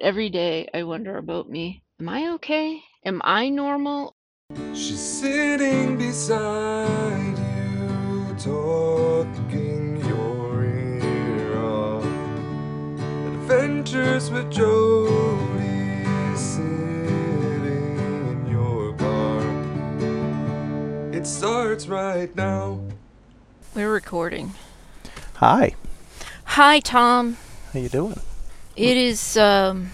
Every day I wonder about me. Am I okay? Am I normal? She's sitting beside you, talking your ear off. Adventures with Jody, sitting in your car. It starts right now. We're recording. Hi, Hi, Tom. how you doing? It is, um,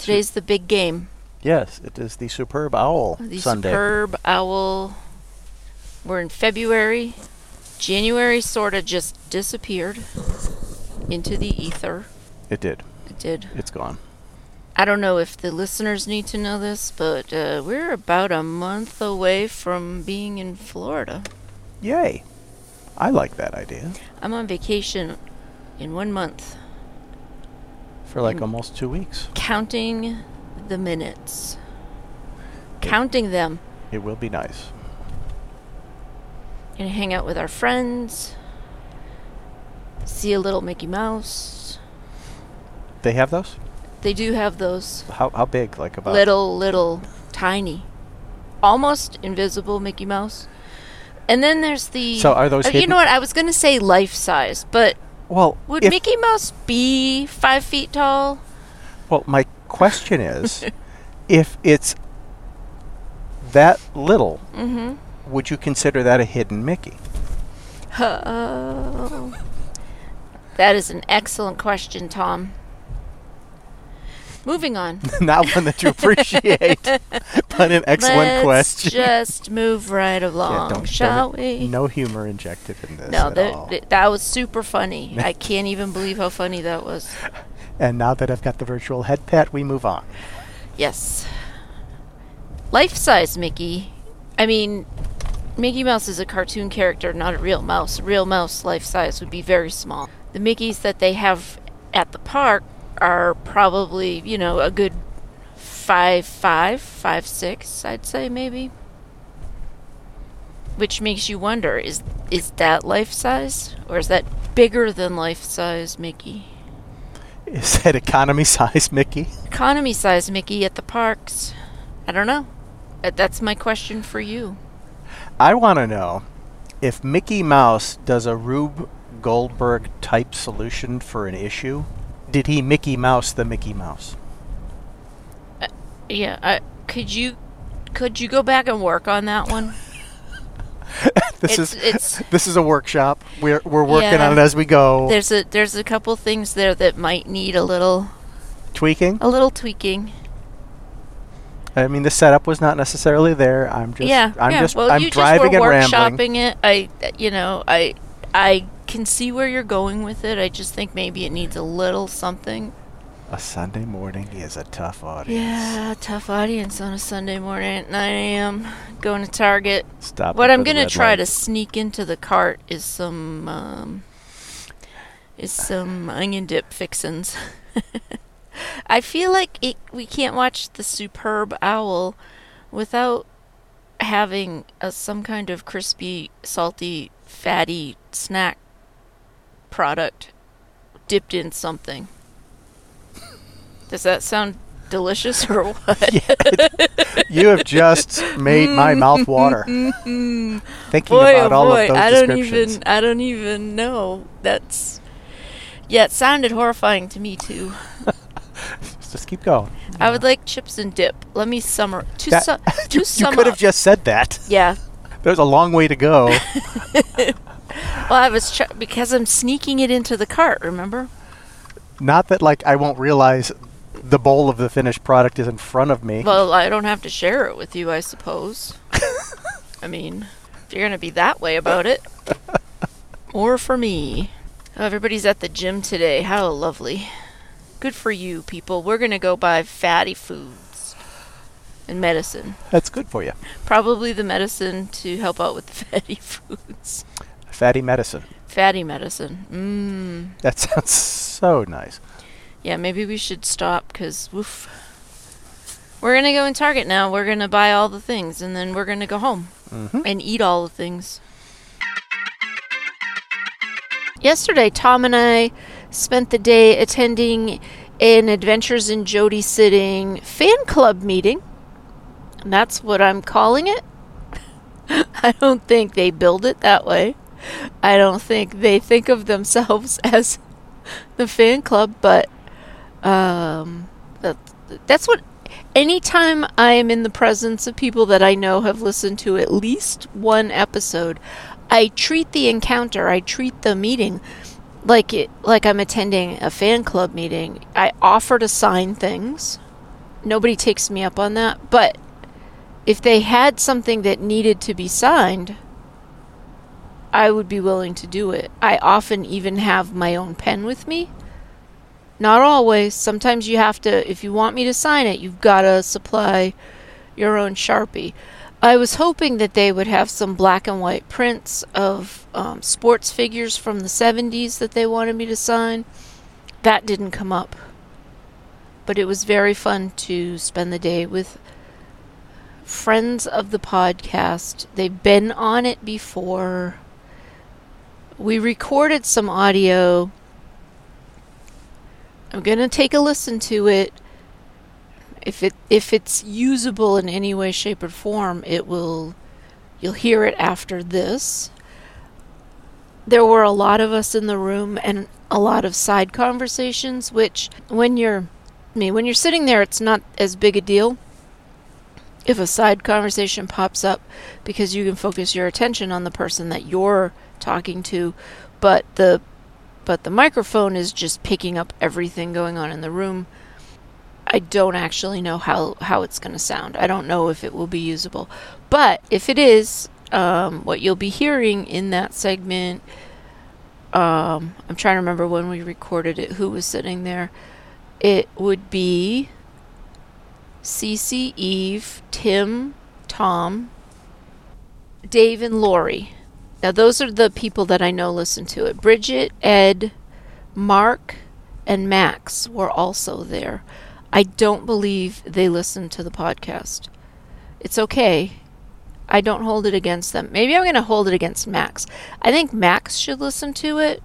today's the big game. Yes, it is the Superb Owl The Sunday. superb owl. We're in February. January sort of just disappeared into the ether. It did. It did. It's gone. I don't know if the listeners need to know this, but uh, we're about a month away from being in Florida. Yay! I like that idea. I'm on vacation in one month, For like almost two weeks. counting the minutes. Counting them. It will be nice. Gonna hang out with our friends. See a little Mickey Mouse. They have those? They do have those How how big? Like about little, little, tiny, almost invisible Mickey Mouse. And then there's the. So are those uh, You know what? I was gonna say life size, but Well, would if- Mickey Mouse be five feet tall? Well, my question is, if it's that little, Mm-hmm. would you consider that a hidden Mickey? Oh. That is an excellent question, Tom. Moving on. Not one that you appreciate, but an excellent Let's question. just move right Yeah, along, don't- shall don't- we? No humor injected in this No, at that, all. that that was super funny. I can't even believe how funny that was. And now that I've got the virtual head pat, we move on. Yes. Life size Mickey. I mean, Mickey Mouse is a cartoon character, not a real mouse. A real mouse life size would be very small. The Mickeys that they have at the park are probably, you know, a good five five, five six, I'd say maybe. Which makes you wonder, is is that life size? Or is that bigger than life size Mickey? Is that economy size Mickey? economy size Mickey at the parks? I don't know. Uh, That's my question for you. I want to know if Mickey Mouse does a Rube Goldberg type solution for an issue. Did he Mickey Mouse the Mickey Mouse? Uh, yeah, I, could you could you go back and work on that one? This It's- is it's- this is a workshop. We're we're working Yeah. on it as we go. There's a there's a couple things there that might need a little Tweaking. a little tweaking. I mean, the setup was not necessarily there. I'm just yeah, I'm yeah. just well, I'm you driving just were and rambling. workshopping it. I you know I I can see where you're going with it. I just think maybe it needs a little something. A Sunday morning is a tough audience. Yeah, tough audience on a Sunday morning at 9 a.m. Going to Target. Stop. What I'm gonna try light. to sneak into the cart is some um, is some onion dip fixins. I feel like it, we can't watch the superb owl without having a, some kind of crispy, salty, fatty snack product dipped in something. Does that sound delicious or what? You have just made my mouth water. Thinking boy, about oh all boy, of those I don't descriptions. even, I don't even know. That's, yeah, it sounded horrifying to me too. Just keep going. I would like chips and dip. Let me summer to That- su- to you sum could up. have just said that. yeah. There's a long way to go. Well, I was tr- because I'm sneaking it into the cart. Remember? Not that like I won't realize the bowl of the finished product is in front of me. Well, I don't have to share it with you, I suppose. I mean, if you're gonna be that way about it, or for me. Oh, everybody's at the gym today. How lovely. Good for you, people. We're gonna go buy fatty foods and medicine. That's good for you. Probably the medicine to help out with the fatty foods. Fatty medicine. Fatty medicine. Mmm. That sounds so nice. Yeah, maybe we should stop because woof. We're gonna go in Target now. We're gonna buy all the things, and then we're gonna go home Mhm. and eat all the things. Yesterday, Tom and I spent the day attending an Adventures in Jody Sitting fan club meeting. And that's what I'm calling it. I don't think they build it that way. I don't think they think of themselves as the fan club, but um, that, that's what. Anytime I am in the presence of people that I know have listened to at least one episode, I treat the encounter, I treat the meeting like it, like I'm attending a fan club meeting. I offer to sign things. Nobody takes me up on that, but if they had something that needed to be signed, I would be willing to do it. I often even have my own pen with me. Not always. Sometimes you have to, if you want me to sign it, you've got to supply your own Sharpie. I was hoping that they would have some black and white prints of um, sports figures from the 70s that they wanted me to sign. That didn't come up. But it was very fun to spend the day with friends of the podcast. They've been on it before we recorded some audio. I'm going to take a listen to it. If it if it's usable in any way shape or form, it will you'll hear it after this. There were a lot of us in the room and a lot of side conversations which when you're I mean when you're sitting there it's not as big a deal if a side conversation pops up because you can focus your attention on the person that you're talking to, but the but the microphone is just picking up everything going on in the room. I don't actually know how how it's going to sound. I don't know if it will be usable, but if it is, um, what you'll be hearing in that segment. Um, I'm trying to remember when we recorded it, who was sitting there. It would be Cece, Eve, Tim, Tom, Dave, and Lori. Now, those are the people that I know listen to it. Bridget, Ed, Mark, and Max were also there. I don't believe they listened to the podcast. It's okay. I don't hold it against them. Maybe I'm going to hold it against Max. I think Max should listen to it.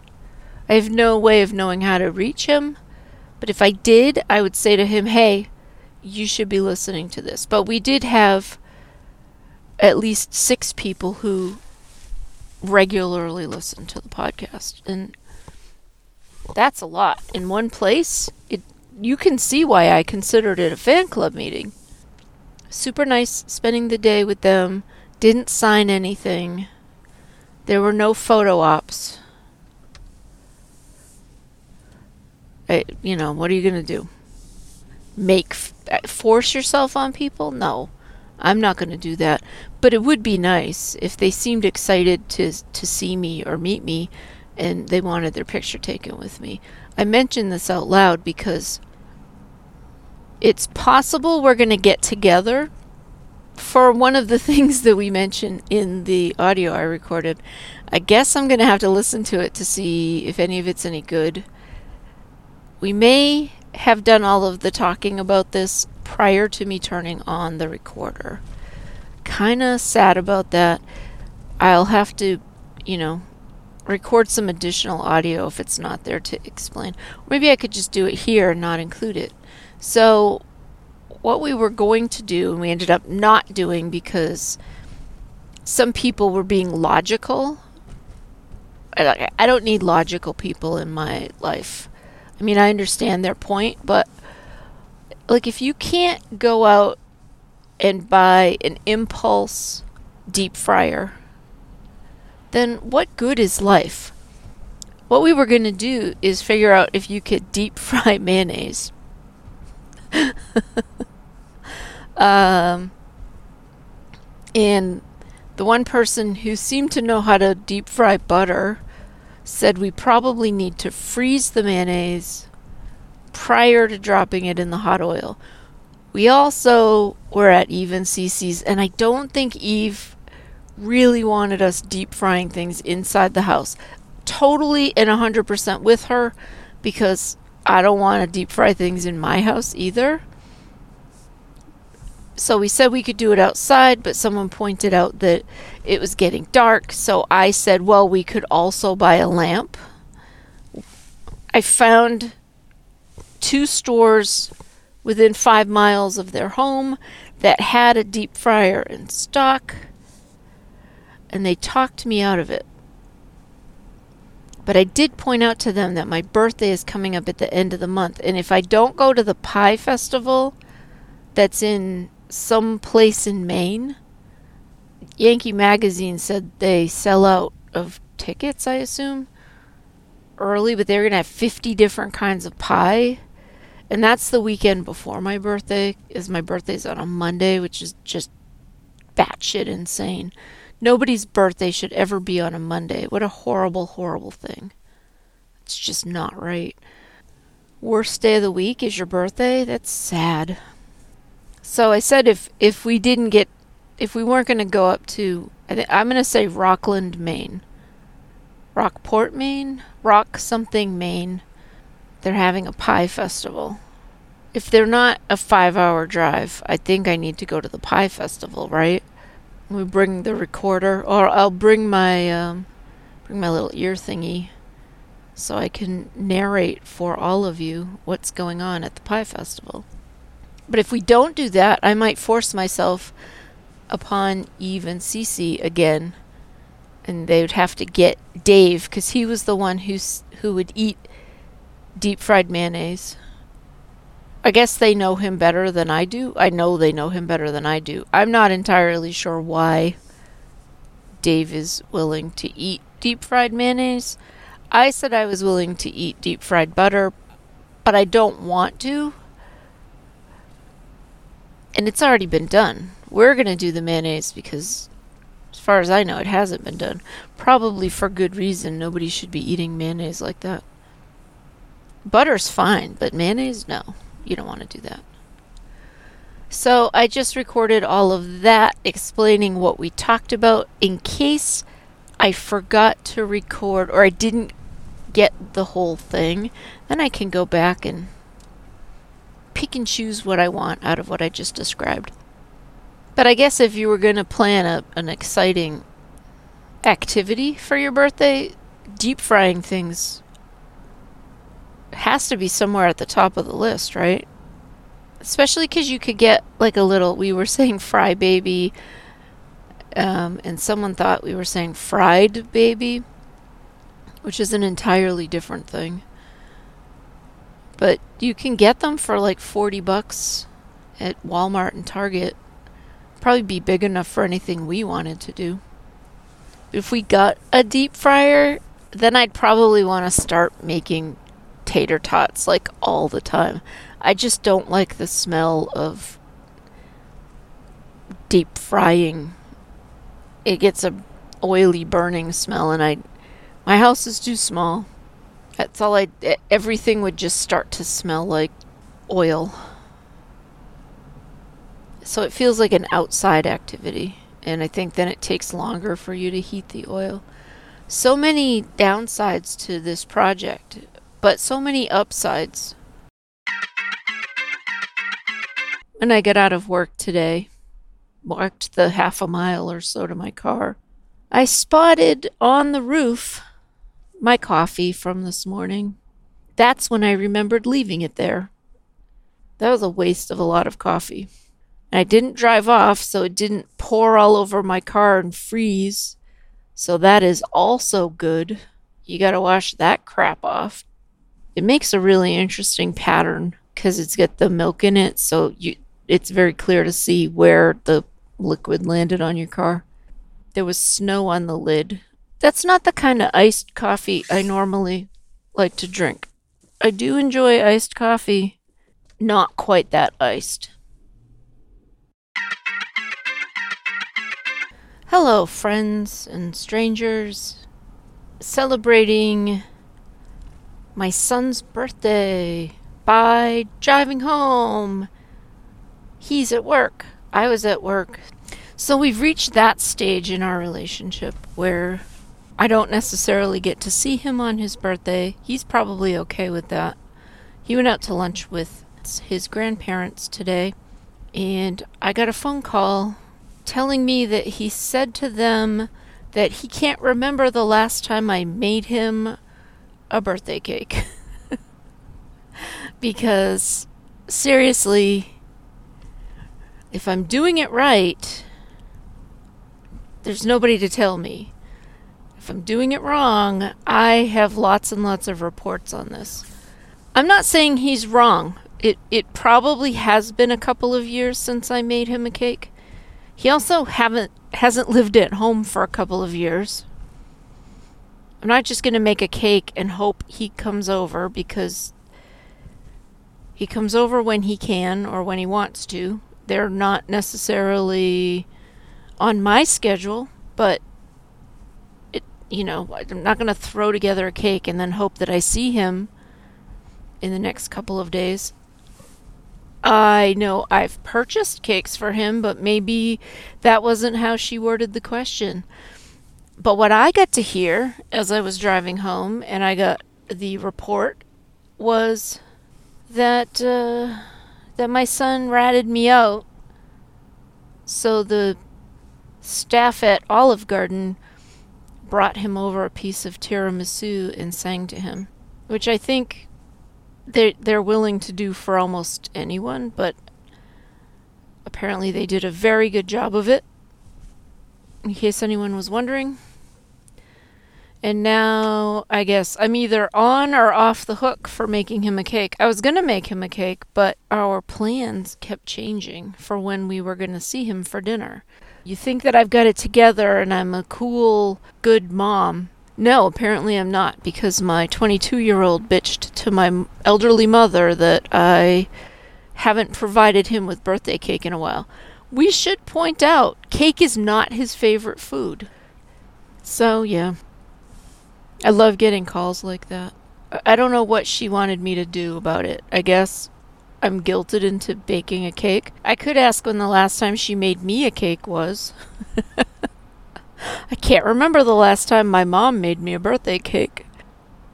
I have no way of knowing how to reach him. But if I did, I would say to him, hey, you should be listening to this. But we did have at least six people who regularly listen to the podcast and that's a lot. In one place it you can see why i considered it a fan club meeting. Super nice spending the day with them. Didn't sign anything. There were no photo ops. I, you know what are you going to do? Make uh, force yourself on people? No. I'm not going to do that. But it would be nice if they seemed excited to to see me or meet me and they wanted their picture taken with me. I mention this out loud because it's possible we're going to get together for one of the things that we mentioned in the audio I recorded. I guess I'm going to have to listen to it to see if any of it's any good. We may have done all of the talking about this prior to me turning on the recorder. Kind of sad about that. I'll have to, you know, record some additional audio if it's not there to explain. Maybe I could just do it here and not include it. So, what we were going to do, and we ended up not doing because some people were being logical. I don't need logical people in my life. I mean, I understand their point, but like if you can't go out and buy an impulse deep fryer, then what good is life? What we were going to do is figure out if you could deep fry mayonnaise. um, and the one person who seemed to know how to deep fry butter said we probably need to freeze the mayonnaise prior to dropping it in the hot oil. We also were at Eve and Cece's, and I don't think Eve really wanted us deep frying things inside the house. Totally and 100% with her because I don't want to deep fry things in my house either. So we said we could do it outside, but someone pointed out that it was getting dark. So I said, well, we could also buy a lamp. I found two stores within five miles of their home that had a deep fryer in stock, and they talked me out of it. But I did point out to them that my birthday is coming up at the end of the month, and if I don't go to the pie festival that's in some place in Maine, Yankee Magazine said they sell out of tickets, I assume, early, but they're going to have 50 different kinds of pie. And that's the weekend before my birthday, is my birthday's on a Monday, which is just batshit insane. Nobody's birthday should ever be on a Monday. What a horrible, horrible thing. It's just not right. Worst day of the week is your birthday? That's sad. So I said if if we didn't get if we weren't going to go up to I th- I'm going to say Rockland, Maine. Rockport, Maine, Rock something, Maine. They're having a pie festival. If they're not a 5-hour drive, I think I need to go to the pie festival, right? We bring the recorder, or I'll bring my um, bring my little ear thingy, so I can narrate for all of you what's going on at the pie festival. But if we don't do that, I might force myself upon Eve and Cece again, and they would have to get Dave because he was the one who's who would eat deep fried mayonnaise. I guess they know him better than I do. I know they know him better than I do. I'm not entirely sure why Dave is willing to eat deep fried mayonnaise. I said I was willing to eat deep fried butter, but I don't want to. And it's already been done. We're going to do the mayonnaise because, as far as I know, it hasn't been done. Probably for good reason. Nobody should be eating mayonnaise like that. Butter's fine, but mayonnaise, no. You don't want to do that. So I just recorded all of that explaining what we talked about in case I forgot to record or I didn't get the whole thing. Then I can go back and pick and choose what I want out of what I just described. But I guess if you were going to plan a, an exciting activity for your birthday, deep frying things has to be somewhere at the top of the list, right? Especially because you could get like a little, we were saying fry baby, um, and someone thought we were saying fried baby, which is an entirely different thing. But you can get them for like 40 bucks at Walmart and Target. Probably be big enough for anything we wanted to do. If we got a deep fryer, then I'd probably want to start making tater tots like all the time. I just don't like the smell of deep frying. It gets a oily burning smell and I my house is too small. That's all I everything would just start to smell like oil. So it feels like an outside activity and I think then it takes longer for you to heat the oil. So many downsides to this project but so many upsides. When I got out of work today, walked the half a mile or so to my car, I spotted on the roof my coffee from this morning. That's when I remembered leaving it there. That was a waste of a lot of coffee. I didn't drive off, so it didn't pour all over my car and freeze. So that is also good. You gotta wash that crap off it makes a really interesting pattern because it's got the milk in it, so you it's very clear to see where the liquid landed on your car. There was snow on the lid. That's not the kind of iced coffee I normally like to drink. I do enjoy iced coffee, not quite that iced. Hello, friends and strangers. Celebrating my son's birthday by driving home. He's at work. I was at work. So we've reached that stage in our relationship where I don't necessarily get to see him on his birthday. He's probably okay with that. He went out to lunch with his grandparents today, and I got a phone call telling me that he said to them that he can't remember the last time I made him a birthday cake. because seriously, if I'm doing it right, there's nobody to tell me. If I'm doing it wrong, I have lots and lots of reports on this. I'm not saying he's wrong. It it probably has been a couple of years since I made him a cake. He also haven't hasn't lived at home for a couple of years. I'm not just going to make a cake and hope he comes over because he comes over when he can or when he wants to. They're not necessarily on my schedule, but it you know, I'm not going to throw together a cake and then hope that I see him in the next couple of days. I know I've purchased cakes for him, but maybe that wasn't how she worded the question. But what I got to hear as I was driving home and I got the report was that uh, that my son ratted me out. So the staff at Olive Garden brought him over a piece of tiramisu and sang to him, which I think they they're willing to do for almost anyone, but apparently they did a very good job of it. In case anyone was wondering. And now I guess I'm either on or off the hook for making him a cake. I was going to make him a cake, but our plans kept changing for when we were going to see him for dinner. You think that I've got it together and I'm a cool, good mom, no, apparently I'm not, because my 22 year old bitched to my elderly mother that I haven't provided him with birthday cake in a while. We should point out, cake is not his favorite food. So, yeah. I love getting calls like that. I don't know what she wanted me to do about it. I guess I'm guilted into baking a cake. I could ask when the last time she made me a cake was. I can't remember the last time my mom made me a birthday cake.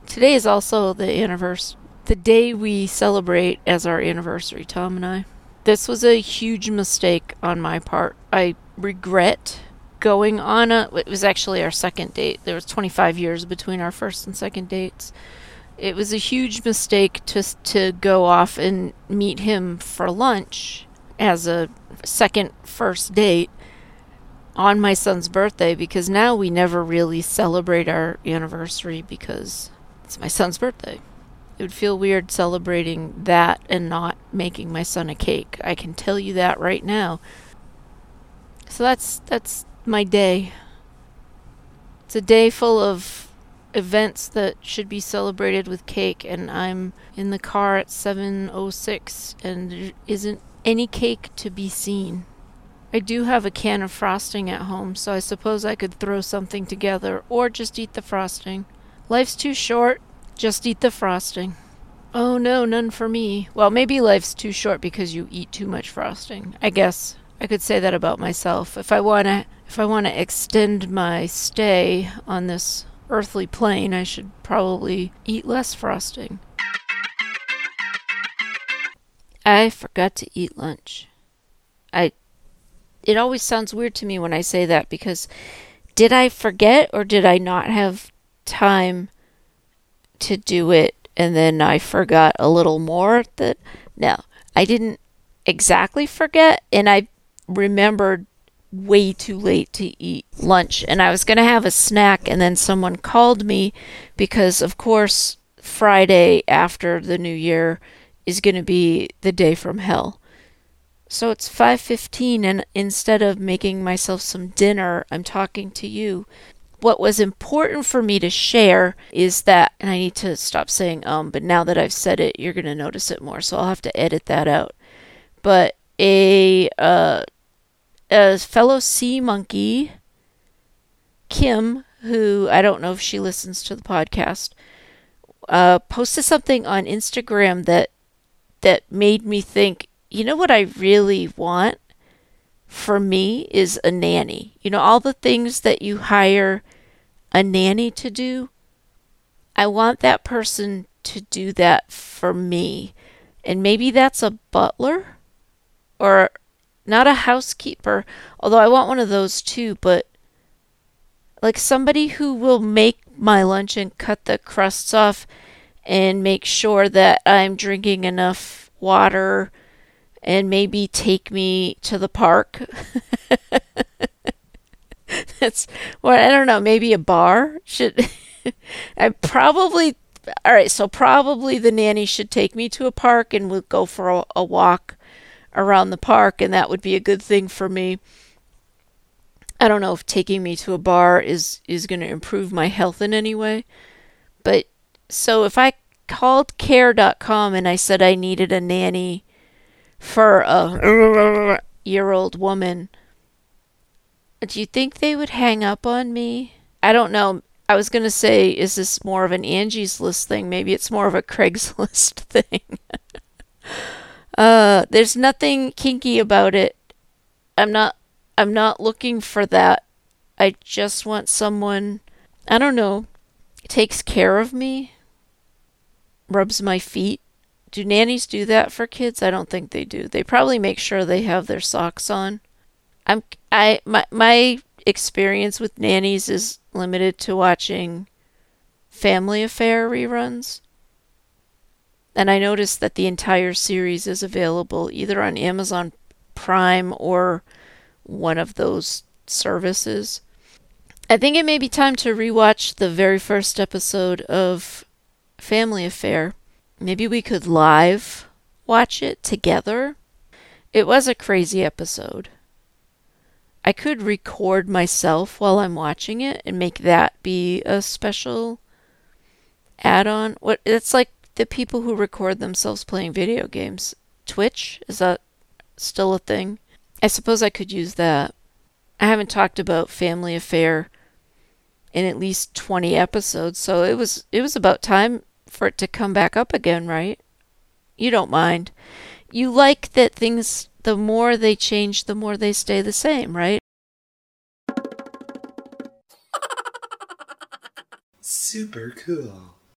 Today is also the anniversary, the day we celebrate as our anniversary, Tom and I. This was a huge mistake on my part. I regret going on a it was actually our second date. There was 25 years between our first and second dates. It was a huge mistake to to go off and meet him for lunch as a second first date on my son's birthday because now we never really celebrate our anniversary because it's my son's birthday. It would feel weird celebrating that and not making my son a cake. I can tell you that right now. So that's that's my day. It's a day full of events that should be celebrated with cake and I'm in the car at 7:06 and there isn't any cake to be seen. I do have a can of frosting at home, so I suppose I could throw something together or just eat the frosting. Life's too short, just eat the frosting. Oh no, none for me. Well, maybe life's too short because you eat too much frosting. I guess I could say that about myself. If I want to if I want to extend my stay on this earthly plane, I should probably eat less frosting. I forgot to eat lunch. I it always sounds weird to me when I say that because did I forget or did I not have time to do it and then I forgot a little more that no, I didn't exactly forget and I remembered way too late to eat lunch and I was going to have a snack and then someone called me because of course Friday after the new year is going to be the day from hell. So it's 5:15 and instead of making myself some dinner, I'm talking to you. What was important for me to share is that and I need to stop saying um, but now that I've said it, you're going to notice it more. So I'll have to edit that out. But a uh, a fellow sea monkey Kim, who I don't know if she listens to the podcast, uh, posted something on Instagram that that made me think you know what I really want for me is a nanny. You know, all the things that you hire a nanny to do, I want that person to do that for me. And maybe that's a butler or not a housekeeper, although I want one of those too, but like somebody who will make my lunch and cut the crusts off and make sure that I'm drinking enough water and maybe take me to the park. That's well, I don't know, maybe a bar should I probably all right, so probably the nanny should take me to a park and we'll go for a, a walk around the park and that would be a good thing for me. I don't know if taking me to a bar is is going to improve my health in any way. But so if I called care.com and I said I needed a nanny for a year old woman, do you think they would hang up on me? I don't know. I was going to say, is this more of an Angie's List thing? Maybe it's more of a Craigslist thing. uh, there's nothing kinky about it. I'm not. I'm not looking for that. I just want someone. I don't know. Takes care of me. Rubs my feet. Do nannies do that for kids? I don't think they do. They probably make sure they have their socks on. I'm I my my experience with nannies is limited to watching Family Affair reruns. And I noticed that the entire series is available either on Amazon Prime or one of those services. I think it may be time to rewatch the very first episode of Family Affair. Maybe we could live watch it together. It was a crazy episode. I could record myself while I'm watching it and make that be a special add-on. What it's like the people who record themselves playing video games. Twitch is that still a thing? I suppose I could use that. I haven't talked about Family Affair in at least 20 episodes, so it was it was about time for it to come back up again, right? You don't mind. You like that things the more they change, the more they stay the same, right? Super cool.